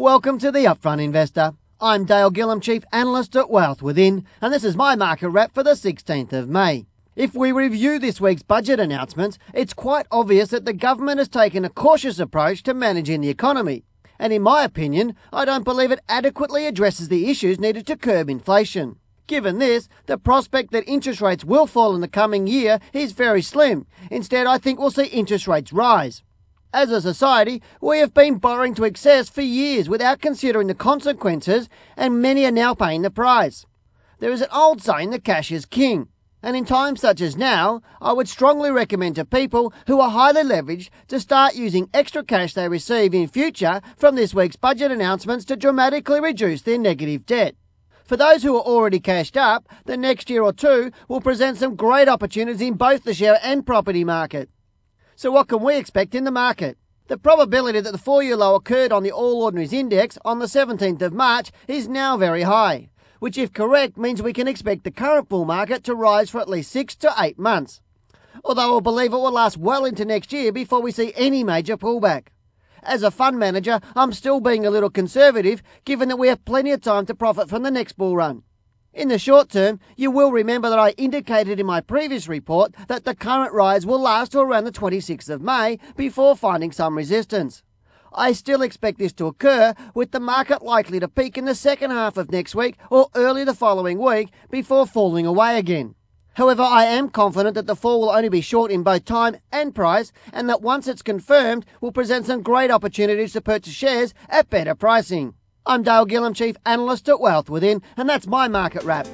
Welcome to the Upfront Investor. I'm Dale Gillham, Chief Analyst at Wealth Within, and this is my market wrap for the 16th of May. If we review this week's budget announcements, it's quite obvious that the government has taken a cautious approach to managing the economy. And in my opinion, I don't believe it adequately addresses the issues needed to curb inflation. Given this, the prospect that interest rates will fall in the coming year is very slim. Instead, I think we'll see interest rates rise. As a society, we have been borrowing to excess for years without considering the consequences, and many are now paying the price. There is an old saying that cash is king, and in times such as now, I would strongly recommend to people who are highly leveraged to start using extra cash they receive in future from this week's budget announcements to dramatically reduce their negative debt. For those who are already cashed up, the next year or two will present some great opportunities in both the share and property market. So what can we expect in the market? The probability that the four-year low occurred on the All Ordinaries Index on the 17th of March is now very high, which if correct means we can expect the current bull market to rise for at least six to eight months. Although I believe it will last well into next year before we see any major pullback. As a fund manager, I'm still being a little conservative given that we have plenty of time to profit from the next bull run. In the short term, you will remember that I indicated in my previous report that the current rise will last to around the 26th of May before finding some resistance. I still expect this to occur, with the market likely to peak in the second half of next week or early the following week before falling away again. However, I am confident that the fall will only be short in both time and price, and that once it's confirmed, will present some great opportunities to purchase shares at better pricing. I'm Dale Gillham, Chief Analyst at Wealth Within, and that's my market wrap.